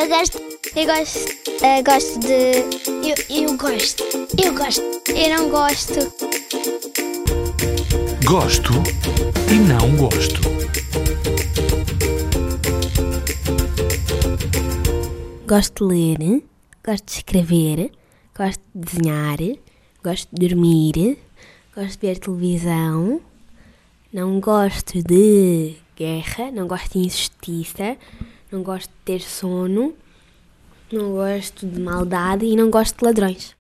Eu gosto. Eu gosto. eh, gosto de. Eu, eu gosto. Eu gosto. Eu não gosto. Gosto e não gosto. Gosto de ler, gosto de escrever, gosto de desenhar, gosto de dormir, gosto de ver televisão, não gosto de guerra, não gosto de injustiça, não gosto de ter sono, não gosto de maldade e não gosto de ladrões.